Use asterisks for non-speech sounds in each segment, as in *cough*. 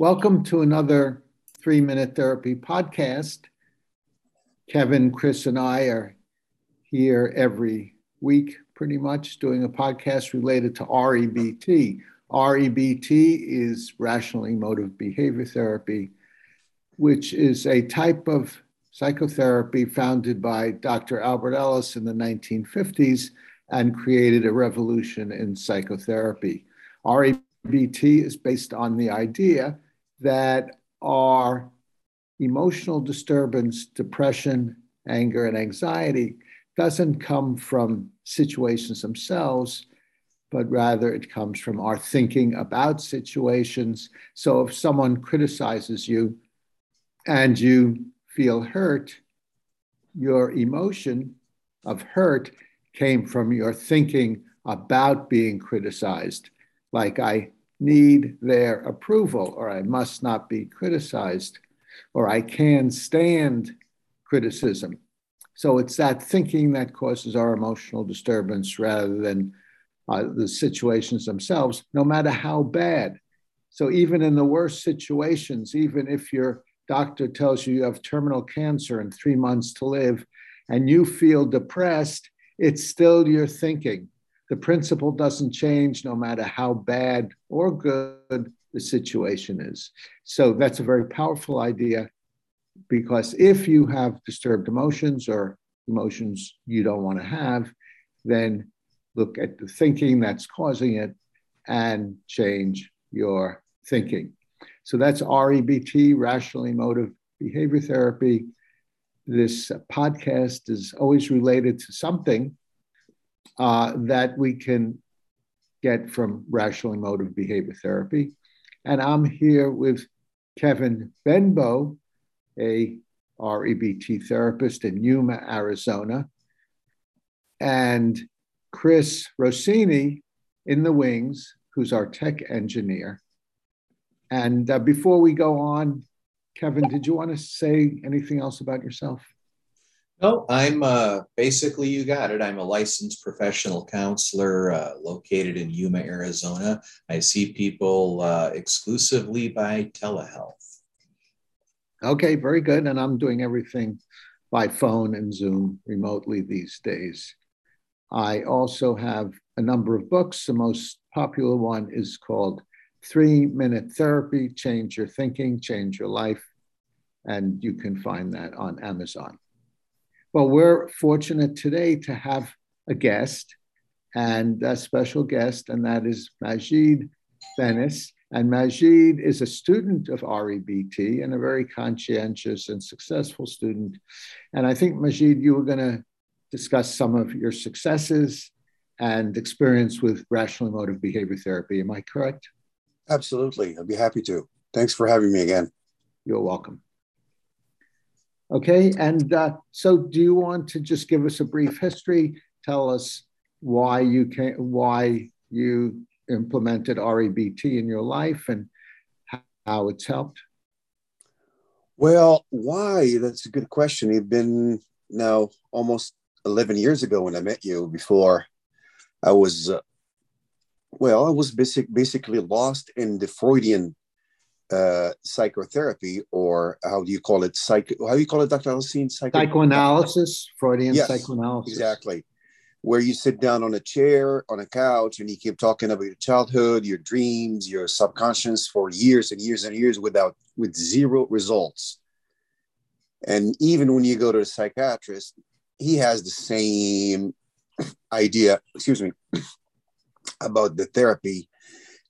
Welcome to another three minute therapy podcast. Kevin, Chris, and I are here every week, pretty much, doing a podcast related to REBT. REBT is rational emotive behavior therapy, which is a type of psychotherapy founded by Dr. Albert Ellis in the 1950s and created a revolution in psychotherapy. REBT is based on the idea that are emotional disturbance, depression, anger, and anxiety doesn't come from situations themselves, but rather it comes from our thinking about situations. So if someone criticizes you and you feel hurt, your emotion of hurt came from your thinking about being criticized. Like, I need their approval, or I must not be criticized, or I can stand criticism. So it's that thinking that causes our emotional disturbance rather than uh, the situations themselves, no matter how bad. So even in the worst situations, even if your doctor tells you you have terminal cancer and three months to live, and you feel depressed, it's still your thinking. The principle doesn't change no matter how bad or good the situation is. So that's a very powerful idea because if you have disturbed emotions or emotions you don't want to have, then look at the thinking that's causing it and change your thinking. So that's REBT, Rational Emotive Behavior Therapy. This podcast is always related to something uh, that we can get from rational emotive behavior therapy. And I'm here with Kevin Benbow, a REBT therapist in Yuma, Arizona, and Chris Rossini in the wings, who's our tech engineer. And uh, before we go on, Kevin, did you want to say anything else about yourself? No, I'm uh, basically, you got it. I'm a licensed professional counselor uh, located in Yuma, Arizona. I see people uh, exclusively by telehealth. Okay, very good. And I'm doing everything by phone and Zoom remotely these days. I also have a number of books. The most popular one is called Three Minute Therapy Change Your Thinking, Change Your Life. And you can find that on Amazon. Well, we're fortunate today to have a guest and a special guest, and that is Majid Venice. And Majid is a student of REBT and a very conscientious and successful student. And I think, Majid, you were going to discuss some of your successes and experience with rational emotive behavior therapy. Am I correct? Absolutely. I'd be happy to. Thanks for having me again. You're welcome. Okay, and uh, so do you want to just give us a brief history? Tell us why you can, why you implemented REBT in your life and how it's helped. Well, why? That's a good question. You've been now almost 11 years ago when I met you. Before I was, uh, well, I was basic, basically lost in the Freudian uh, psychotherapy, or how do you call it? Psych. How do you call it, Dr. Edelstein? Psycho- psychoanalysis, Freudian yes, psychoanalysis. Exactly. Where you sit down on a chair, on a couch, and you keep talking about your childhood, your dreams, your subconscious for years and years and years without with zero results. And even when you go to a psychiatrist, he has the same *coughs* idea, excuse me, *coughs* about the therapy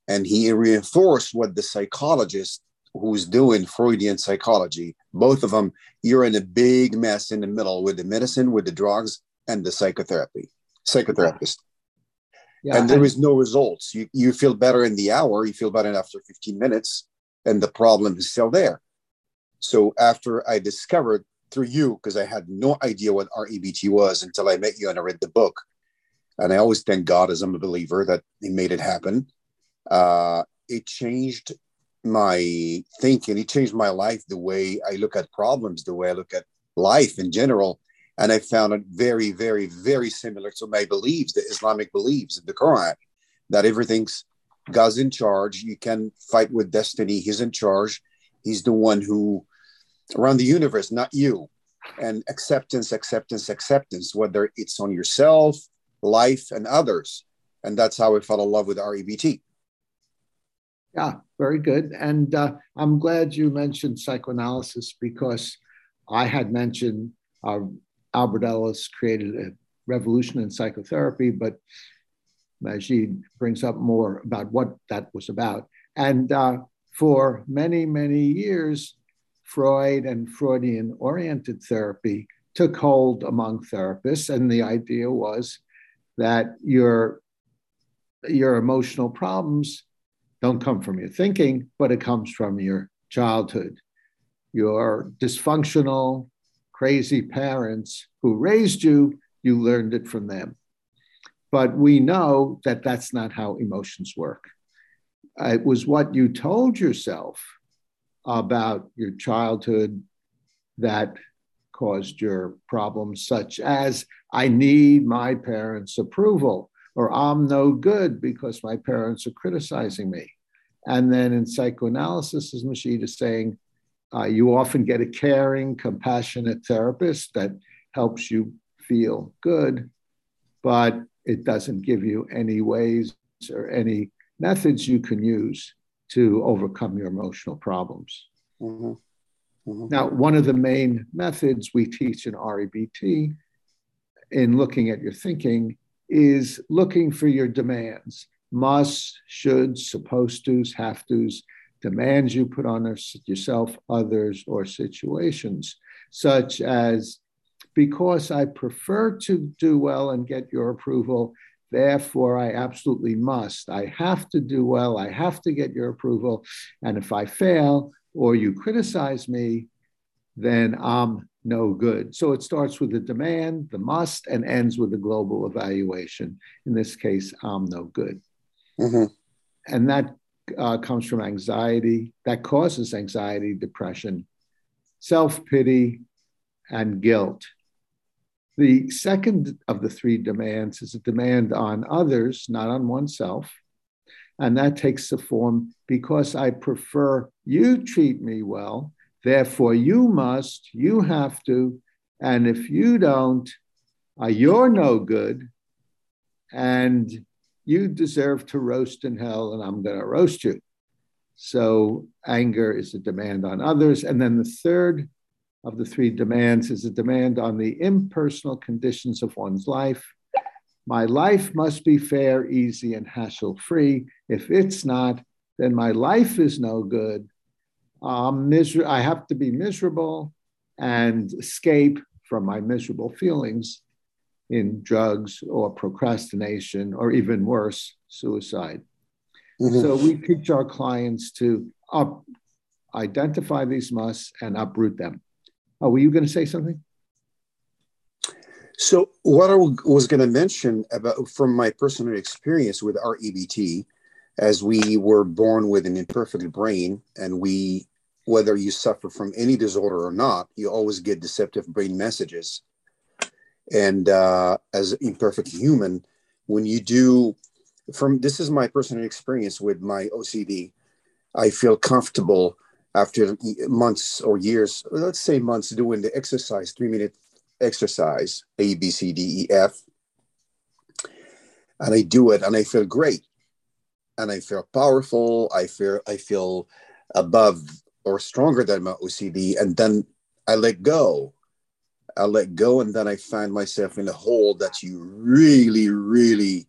and he reinforced what the psychologist who's doing Freudian psychology, both of them, you're in a big mess in the middle with the medicine, with the drugs, and the psychotherapy, psychotherapist. Yeah, and there is no results. You, you feel better in the hour, you feel better after 15 minutes, and the problem is still there. So after I discovered through you, because I had no idea what REBT was until I met you and I read the book. And I always thank God as I'm a believer that he made it happen uh, it changed my thinking. It changed my life, the way I look at problems, the way I look at life in general. And I found it very, very, very similar to my beliefs, the Islamic beliefs, in the Quran, that everything's God's in charge. You can fight with destiny. He's in charge. He's the one who around the universe, not you. And acceptance, acceptance, acceptance, whether it's on yourself, life, and others. And that's how I fell in love with REBT. Yeah, very good. And uh, I'm glad you mentioned psychoanalysis because I had mentioned uh, Albert Ellis created a revolution in psychotherapy, but Majid brings up more about what that was about. And uh, for many, many years, Freud and Freudian oriented therapy took hold among therapists. And the idea was that your, your emotional problems don't come from your thinking, but it comes from your childhood. Your dysfunctional, crazy parents who raised you, you learned it from them. But we know that that's not how emotions work. It was what you told yourself about your childhood that caused your problems, such as I need my parents' approval, or I'm no good because my parents are criticizing me. And then in psychoanalysis, as Majid is saying, uh, you often get a caring, compassionate therapist that helps you feel good, but it doesn't give you any ways or any methods you can use to overcome your emotional problems. Mm-hmm. Mm-hmm. Now, one of the main methods we teach in REBT in looking at your thinking is looking for your demands must, should, supposed to's, have to's, demands you put on yourself, others, or situations, such as because I prefer to do well and get your approval, therefore I absolutely must. I have to do well, I have to get your approval. And if I fail or you criticize me, then I'm no good. So it starts with the demand, the must, and ends with the global evaluation. In this case, I'm no good. Mm-hmm. And that uh, comes from anxiety, that causes anxiety, depression, self pity, and guilt. The second of the three demands is a demand on others, not on oneself. And that takes the form because I prefer you treat me well, therefore you must, you have to. And if you don't, uh, you're no good. And you deserve to roast in hell and I'm going to roast you. So anger is a demand on others. And then the third of the three demands is a demand on the impersonal conditions of one's life. My life must be fair, easy, and hassle free. If it's not, then my life is no good. Um, miser- I have to be miserable and escape from my miserable feelings in drugs or procrastination or even worse, suicide. Mm-hmm. So we teach our clients to up, identify these musts and uproot them. Oh, were you going to say something? So what I was going to mention about from my personal experience with REBT, as we were born with an imperfect brain, and we, whether you suffer from any disorder or not, you always get deceptive brain messages. And uh, as imperfect human when you do from this is my personal experience with my ocd i feel comfortable after months or years let's say months doing the exercise three minute exercise a b c d e f. And i do it and i feel great and i feel powerful i feel i feel above or stronger than my ocd and then i let go I let go, and then I find myself in a hole that you really, really,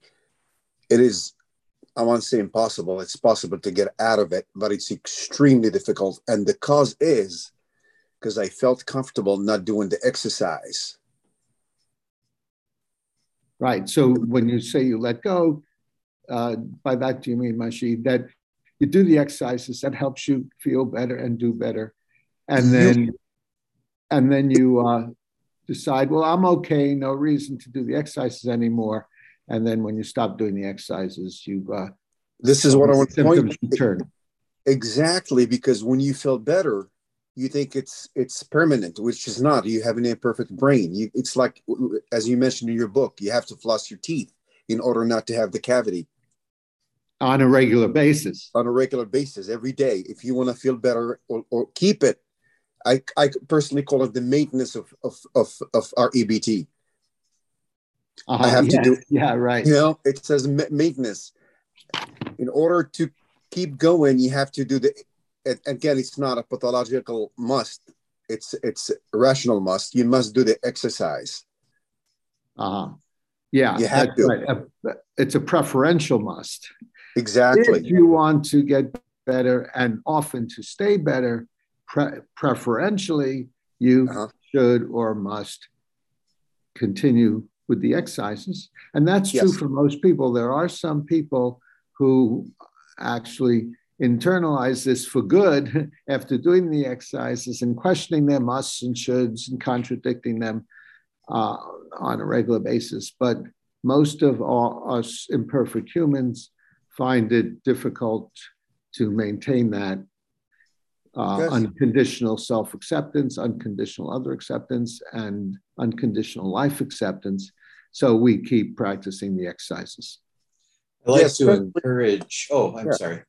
it is, I want to say impossible. It's possible to get out of it, but it's extremely difficult. And the cause is because I felt comfortable not doing the exercise. Right. So when you say you let go, uh, by that do you mean, Majid, that you do the exercises that helps you feel better and do better, and then and then you uh, decide, well, I'm okay, no reason to do the exercises anymore. And then when you stop doing the exercises, you uh, this is what I want to point return. Exactly, because when you feel better, you think it's it's permanent, which is not. You have an imperfect brain. You, it's like, as you mentioned in your book, you have to floss your teeth in order not to have the cavity. On a regular basis. On a regular basis, every day, if you want to feel better or, or keep it. I, I personally call it the maintenance of, of, of, of REBT. Uh-huh. I have yeah, to do, yeah, right. you know, it says maintenance. In order to keep going, you have to do the, again, it's not a pathological must. It's, it's a rational must. You must do the exercise. Uh-huh. Yeah, You have to. right. Uh, It's a preferential must. Exactly. If you want to get better and often to stay better, pre- preferentially, you Uh-huh. should or must continue with the exercises. And that's true Yes. for most people. There are some people who actually internalize this for good *laughs* after doing the exercises and questioning their musts and shoulds and contradicting them uh, on a regular basis. But most of all, us imperfect humans find it difficult to maintain that uh, Yes. unconditional self acceptance, unconditional other acceptance, and unconditional life acceptance. So we keep practicing the exercises. I like Yes, to but- encourage. Oh, I'm Yeah. sorry.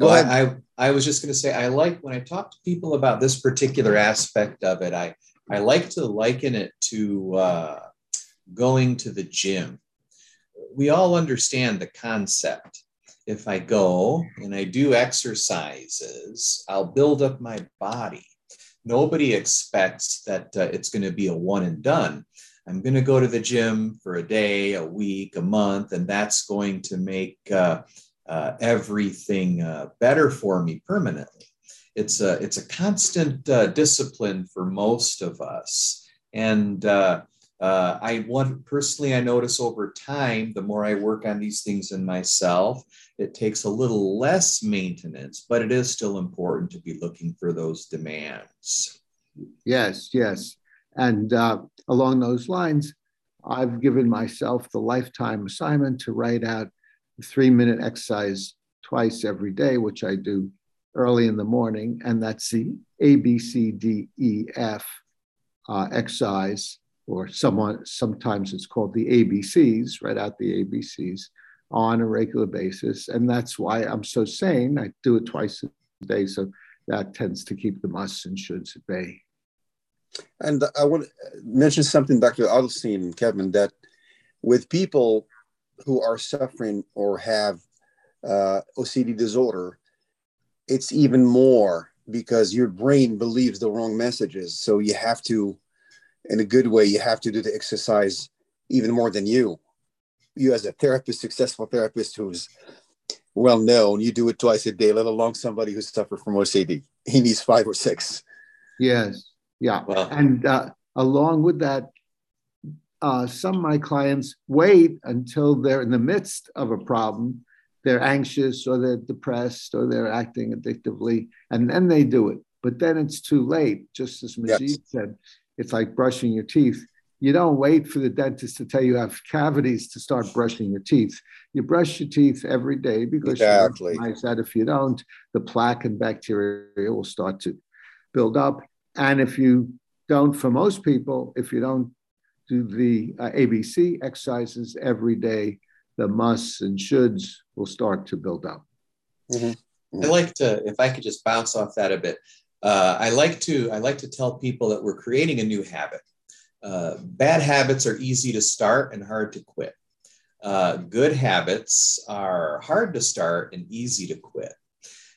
Go Well, ahead. I, I was just going to say, I like when I talk to people about this particular aspect of it, I, I like to liken it to uh, going to the gym. We all understand the concept. If I go and I do exercises, I'll build up my body. Nobody expects that uh, it's going to be a one and done. I'm going to go to the gym for a day, a week, a month, and that's going to make uh, uh, everything uh, better for me permanently. It's a it's a constant uh, discipline for most of us, and uh, I want personally I notice over time the more I work on these things in myself, it takes a little less maintenance, but it is still important to be looking for those demands. Yes, yes. And uh, along those lines, I've given myself the lifetime assignment to write out three minute exercise twice every day, which I do early in the morning. And that's the A, B, C, D, E, F uh, exercise, or someone, sometimes it's called the ABCs, write out the ABCs on a regular basis. And that's why I'm so sane. I do it twice a day. So that tends to keep the musts and shoulds at bay. And I want to mention something, Dr. Edelstein and Kevin, that with people who are suffering or have uh, OCD disorder, it's even more because your brain believes the wrong messages. So you have to, in a good way, you have to do the exercise even more than you. You, as a therapist, successful therapist who's well known, you do it twice a day, let alone somebody who suffers from OCD. He needs five or six. Yes. Yeah. Well, And uh, along with that, uh, some of my clients wait until they're in the midst of a problem. They're anxious or they're depressed or they're acting addictively, and then they do it. But then it's too late. Just as Majid Yes. said, it's like brushing your teeth. You don't wait for the dentist to tell you have cavities to start brushing your teeth. You brush your teeth every day because Exactly. you recognize that if you don't, the plaque and bacteria will start to build up. And if you don't, for most people, if you don't do the uh, ABC exercises every day, the musts and shoulds will start to build up. I like to, if I could just bounce off that a bit. Uh, I like to, I like to tell people that we're creating a new habit. Uh, bad habits are easy to start and hard to quit. Uh, good habits are hard to start and easy to quit.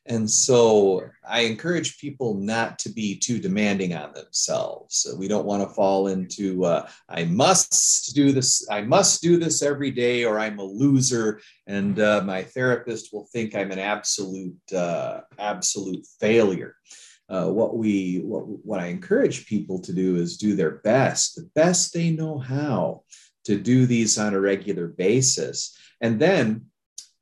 And so I encourage people not to be too demanding on themselves. We don't want to fall into uh, I must do this, I must do this every day, or I'm a loser, and uh, my therapist will think I'm an absolute uh, absolute failure. Uh, what we what, what I encourage people to do is do their best, the best they know how to do these on a regular basis, and then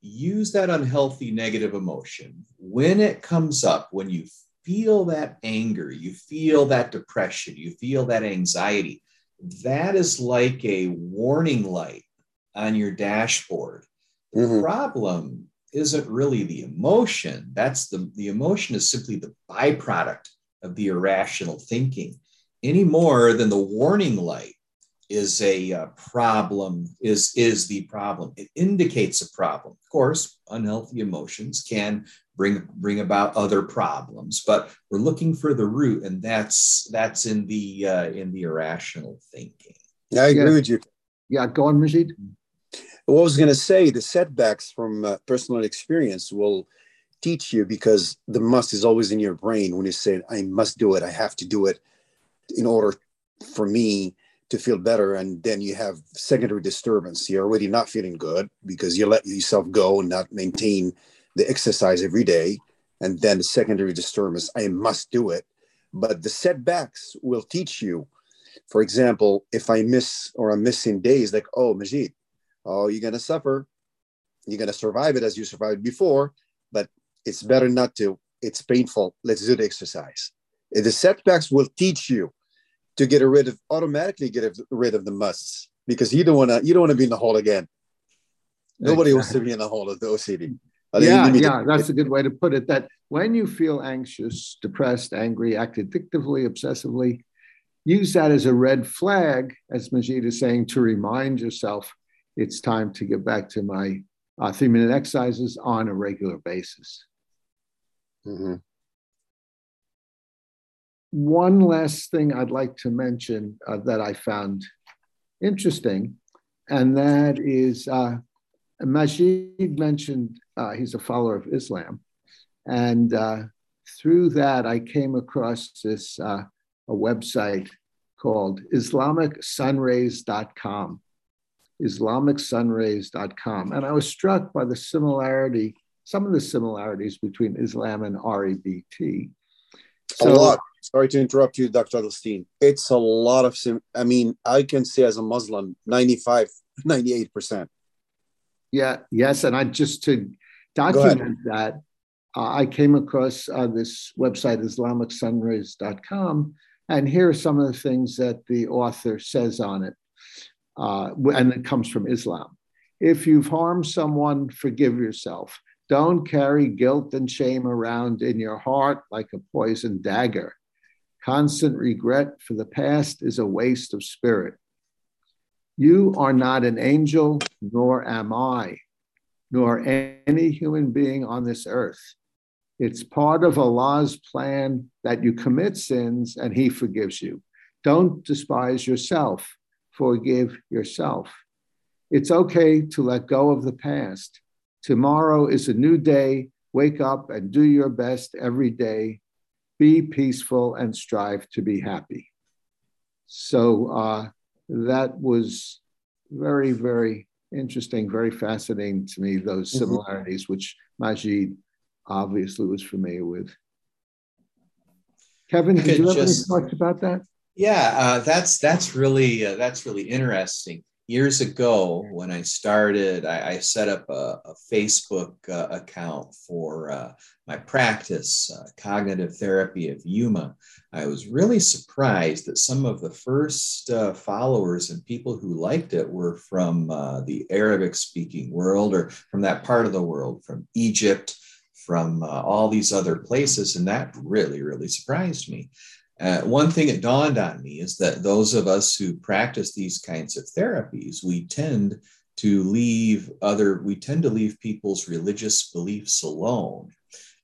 use that unhealthy negative emotion when it comes up, when you feel that anger, you feel that depression, you feel that anxiety. That is like a warning light on your dashboard. The Mhm. problem isn't really the emotion. That's the, the emotion is simply the byproduct of the irrational thinking, any more than the warning light is a uh, problem is is the problem it indicates a problem of course unhealthy emotions can bring bring about other problems but we're looking for the root and that's that's in the uh, in the irrational thinking yeah i agree yeah. with you yeah go on Majid. What i was going to say the setbacks from uh, personal experience will teach you because the must is always in your brain when you say i must do it. I have to do it in order for me to feel better. And then you have secondary disturbance. You're already not feeling good because you let yourself go and not maintain the exercise every day. And then the secondary disturbance i must do it. But the setbacks will teach you. For example if i miss or i'm missing days like oh majid oh you're going to suffer. You're going to survive it as you survived before but it's better not to. It's painful. Let's do the exercise. The setbacks will teach you to get rid of automatically get rid of the musts because you don't want to you don't want to be in the hole again. Nobody wants to be in the hole of the ocd *laughs* yeah, yeah, that's a good way to put it. That when you feel anxious, depressed, angry, act addictively, obsessively, use that as a red flag, as Majid is saying, to remind yourself it's time to get back to my uh, three minute exercises on a regular basis. Mm-hmm. One last thing I'd like to mention uh, that I found interesting, and that is uh, Majid mentioned uh, he's a follower of Islam. And uh, through that, I came across this uh, a website called IslamicSunrays.com. IslamicSunrays.com. And I was struck by the similarity, some of the similarities between Islam and REBT. So, a lot. Sorry to interrupt you, Dr. Edelstein. It's a lot of, sim- I mean, I can say as a Muslim, 95, 98%. Yeah, yes. And I just to document that, uh, I came across uh, this website, IslamicSunrays.com, and here are some of the things that the author says on it. Uh, and it comes from Islam. If you've harmed someone, forgive yourself. Don't carry guilt and shame around in your heart like a poisoned dagger. Constant regret for the past is a waste of spirit. You are not an angel, nor am I, nor any human being on this earth. It's part of Allah's plan that you commit sins and He forgives you. Don't despise yourself, forgive yourself. It's okay to let go of the past. Tomorrow is a new day. Wake up and do your best every day. Be peaceful and strive to be happy. So, uh, that was very, very interesting, very fascinating to me, those mm-hmm. similarities, mm-hmm. which Majid obviously was familiar with. Kevin, did you have just, any thoughts about that? Yeah, uh, that's that's really uh, that's really interesting years ago when I started, I, I set up a, a Facebook uh, account for uh, my practice, uh, cognitive therapy of Yuma. I was really surprised that some of the first uh, followers and people who liked it were from uh, the Arabic speaking world or from that part of the world, from Egypt, from uh, all these other places. And that really, really surprised me. Uh, one thing that dawned on me is that those of us who practice these kinds of therapies, we tend to leave other, we tend to leave people's religious beliefs alone.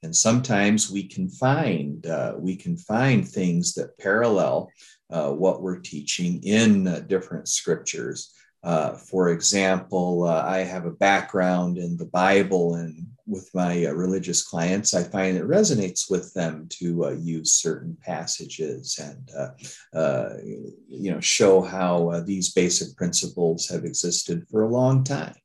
And sometimes we can find, uh, we can find things that parallel uh, what we're teaching in uh, different scriptures. Uh, for example, uh, I have a background in the Bible and with my uh, religious clients, I find it resonates with them to uh, use certain passages and uh, uh you know show how uh, these basic principles have existed for a long time.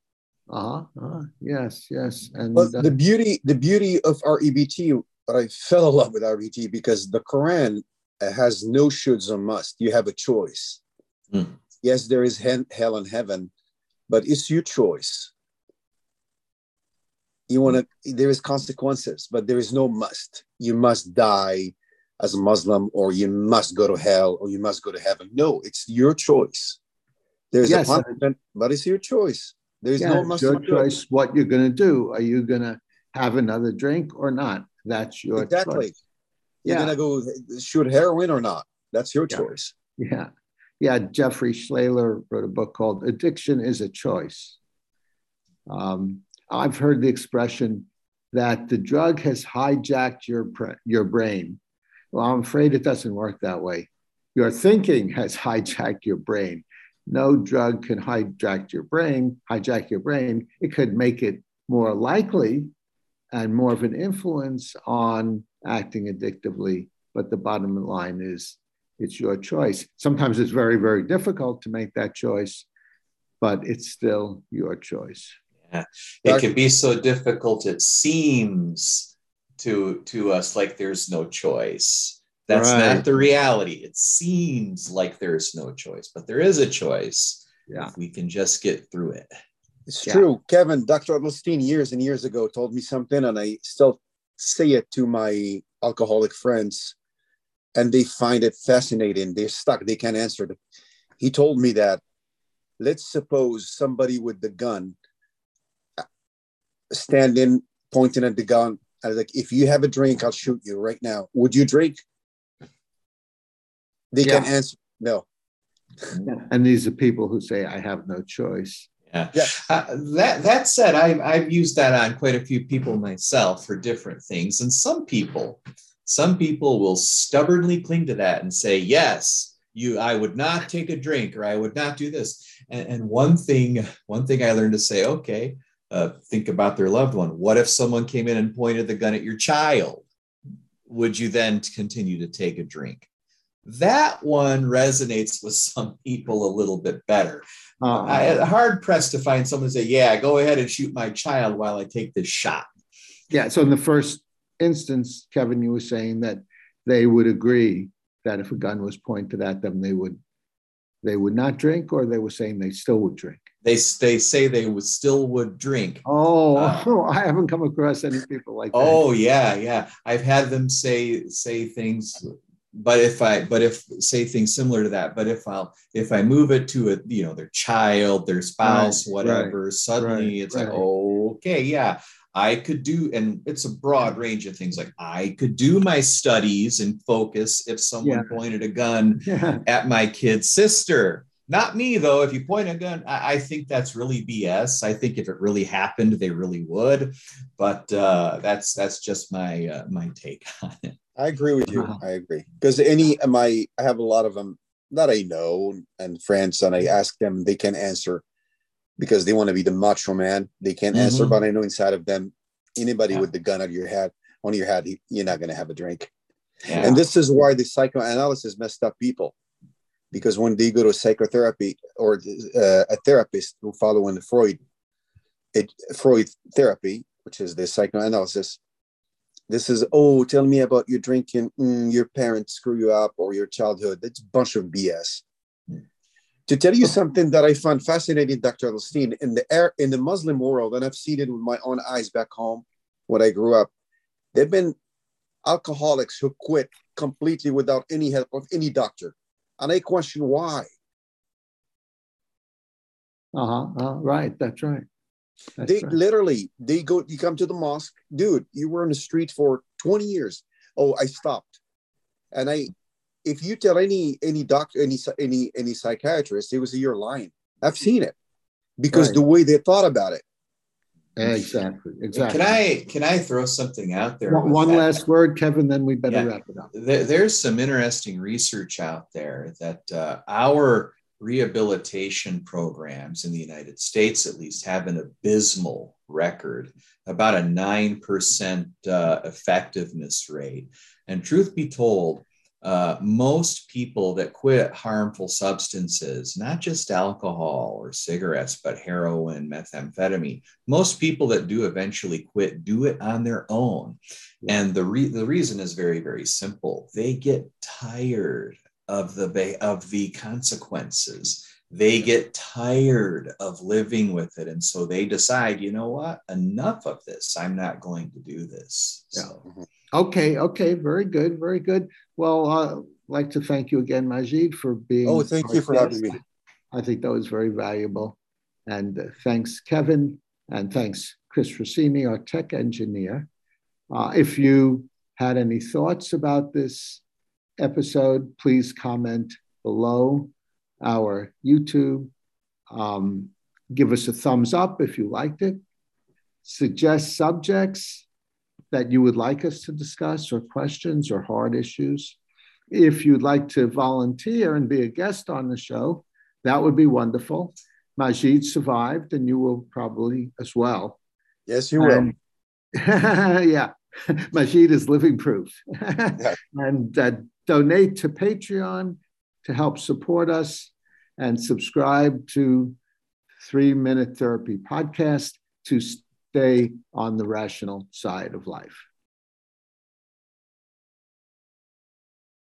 Uh-huh. uh-huh. Yes, yes. And but uh, the beauty, the beauty of REBT, but I fell in love with REBT because the Quran has no shoulds or must. You have a choice. Mm. Yes, there is hell and heaven, but it's your choice you want to there is consequences but there is no must. You must die as a muslim or you must go to hell or you must go to heaven. No it's your choice. There's yes, a punishment but it's your choice. There's yeah, no must your choice. what you're going to do. Are you going to have another drink or not? That's your exactly. choice. you're yeah. going to go shoot heroin or not. That's your yeah. choice. Yeah. Yeah, Jeffrey Schaler wrote a book called Addiction is a Choice. Um, I've heard the expression that the drug has hijacked your, your brain. Well, I'm afraid it doesn't work that way. Your thinking has *laughs* hijacked your brain. No drug can hijack your brain, hijack your brain. It could make it more likely and more of an influence on acting addictively. But the bottom line is it's your choice. Sometimes it's very, very difficult to make that choice, but it's still your choice. Yeah. It can be so difficult, it seems to to us like there's no choice. That's right. not the reality. It seems like there's no choice, but there is a choice. Yeah. If we can just get through it. It's yeah. true. Kevin, Dr. Edelstein years and years ago told me something, and I still say it to my alcoholic friends, and they find it fascinating. They're stuck, they can't answer it. He told me that let's suppose somebody with the gun standing, pointing at the gun. I was like, if you have a drink, I'll shoot you right now. Would you drink? They yeah. can answer no. *laughs* And these are people who say, I have no choice. Yeah. yeah. Uh, that that said, I've I've used that on quite a few people myself for different things, and some people, some people will stubbornly cling to that and say, "Yes, you, I would not take a drink, or I would not do this." And, and one thing, one thing I learned to say, okay, uh, think about their loved one. What if someone came in and pointed the gun at your child? Would you then continue to take a drink? That one resonates with some *laughs* people a little bit better. Uh-huh. I, hard pressed to find someone to say, "Yeah, go ahead and shoot my child while I take this shot." Yeah. So in the first instance, Kevin, you were saying that they would agree that if a gun was pointed at them, they would they would not drink, or they were saying they still would drink. They they say they would still would drink. Oh, uh, *laughs* I haven't come across any people like that. Oh yeah, yeah. I've had them say say things but if I but if say things similar to that, but if I'll if I move it to a you know their child, their spouse, right, whatever, right, suddenly right, it's like okay, yeah, I could do, and it's a broad range of things. Like I could do my studies and focus if someone yeah. pointed a gun *laughs* yeah. at my kid's sister. Not me though. If you point a gun, I, I, think that's really BS. I think if it really happened, they really would. But uh, that's that's just my uh, my take *laughs* on it. I agree with you. I agree because any my I have a lot of them that I know and friends, and I ask them, they can answer because they want to be the macho man. They can't mm-hmm. answer, but I know inside of them, anybody yeah. with the gun on your head, on your head, you're not going to have a drink. Yeah. And this is why the psychoanalysis messed up people, because when they go to psychotherapy or uh, a therapist who follow in the Freud, it, Freud therapy, which is the psychoanalysis, this is oh tell me about your drinking. Mm, your parents screw you up or your childhood. That's a bunch of bs to tell you something that i found fascinating dr Edelstein, in the air in the muslim world and i've seen it with my own eyes back home when i grew up there've been alcoholics who quit completely without any help of any doctor and i question why. Uh-huh, uh, right that's right. That's they right. literally they go you come to the mosque dude you were on the street for 20 years. Oh i stopped. And i if you tell any any doctor any any any psychiatrist it was a year lying. I've seen it. Because right. the way they thought about it exactly exactly can i can i throw something out there one, one last word kevin then we better yeah. wrap it up there, there's some interesting research out there that uh, our rehabilitation programs in the United States, at least, have an abysmal record, about a 9% uh, effectiveness rate. And truth be told, uh, most people that quit harmful substances, not just alcohol or cigarettes, but heroin, methamphetamine, most people that do eventually quit do it on their own. And the, re- the reason is very, very simple. They get tired of the of the consequences they get tired of living with it and so they decide you know what enough of this i'm not going to do this yeah. So. Okay okay very good very good well uh, i'd like to thank you again majid for being oh thank you for having me i think that was very valuable and uh, thanks kevin and thanks chris rossini our tech engineer uh, if you had any thoughts about this episode, please comment below. our YouTube. Um, give us a thumbs up if you liked it. Suggest subjects that you would like us to discuss, or questions, or hard issues. If you'd like to volunteer and be a guest on the show, that would be wonderful. Majid survived, and you will probably as well. Yes, you will. And, *laughs* yeah, Majid is living proof. *laughs* and uh, donate to Patreon to help support us and subscribe to Three Minute Therapy Podcast to stay on the rational side of life.